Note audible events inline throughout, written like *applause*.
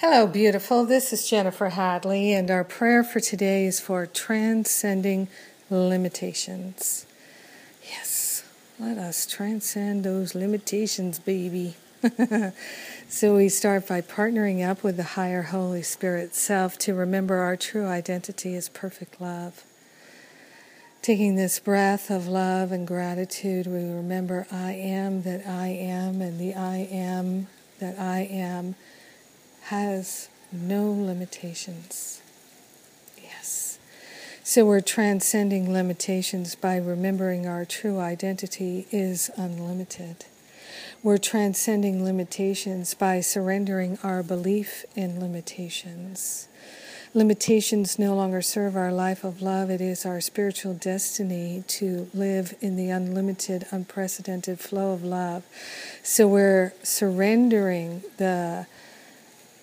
Hello, beautiful. This is Jennifer Hadley, and our prayer for today is for transcending limitations. Yes, let us transcend those limitations, baby. *laughs* so we start by partnering up with the higher Holy Spirit self to remember our true identity is perfect love. Taking this breath of love and gratitude, we remember I am that I am, and the I am that I am has no limitations. Yes. So we're transcending limitations by remembering our true identity is unlimited. We're transcending limitations by surrendering our belief in limitations. Limitations no longer serve our life of love. It is our spiritual destiny to live in the unlimited, unprecedented flow of love. So we're surrendering the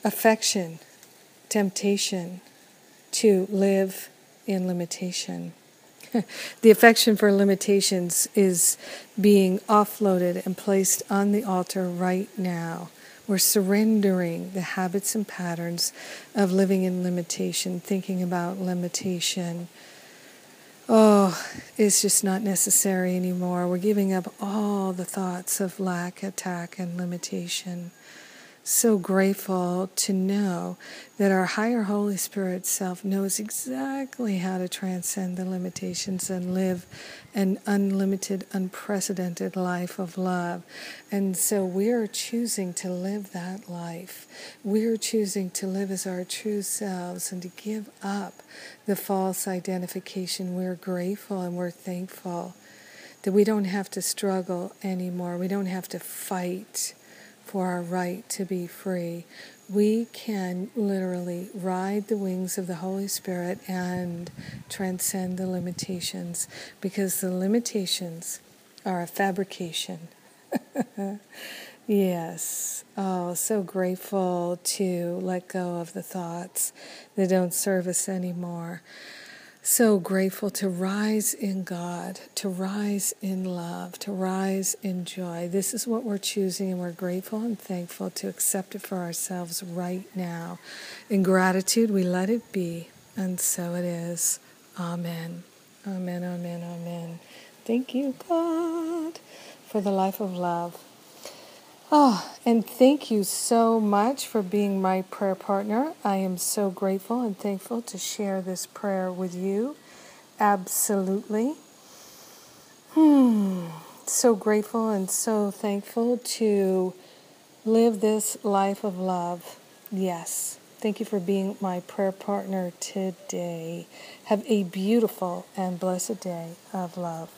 affection, temptation to live in limitation. *laughs* the affection for limitations is being offloaded and placed on the altar right now. We're surrendering the habits and patterns of living in limitation, thinking about limitation. Oh, it's just not necessary anymore. We're giving up all the thoughts of lack, attack, and limitation so grateful to know that our higher Holy Spirit self knows exactly how to transcend the limitations and live an unlimited, unprecedented life of love. And so we're choosing to live that life. We're choosing to live as our true selves and to give up the false identification. We're grateful and we're thankful that we don't have to struggle anymore. We don't have to fight for our right to be free, we can literally ride the wings of the Holy Spirit and transcend the limitations because the limitations are a fabrication. *laughs* yes. Oh, so grateful to let go of the thoughts that don't serve us anymore so grateful to rise in God, to rise in love, to rise in joy. This is what we're choosing, and we're grateful and thankful to accept it for ourselves right now. In gratitude, we let it be, and so it is. Amen. Amen, amen, amen. Thank you, God, for the life of love. Oh, and thank you so much for being my prayer partner. I am so grateful and thankful to share this prayer with you. Absolutely. Hmm. So grateful and so thankful to live this life of love. Yes. Thank you for being my prayer partner today. Have a beautiful and blessed day of love.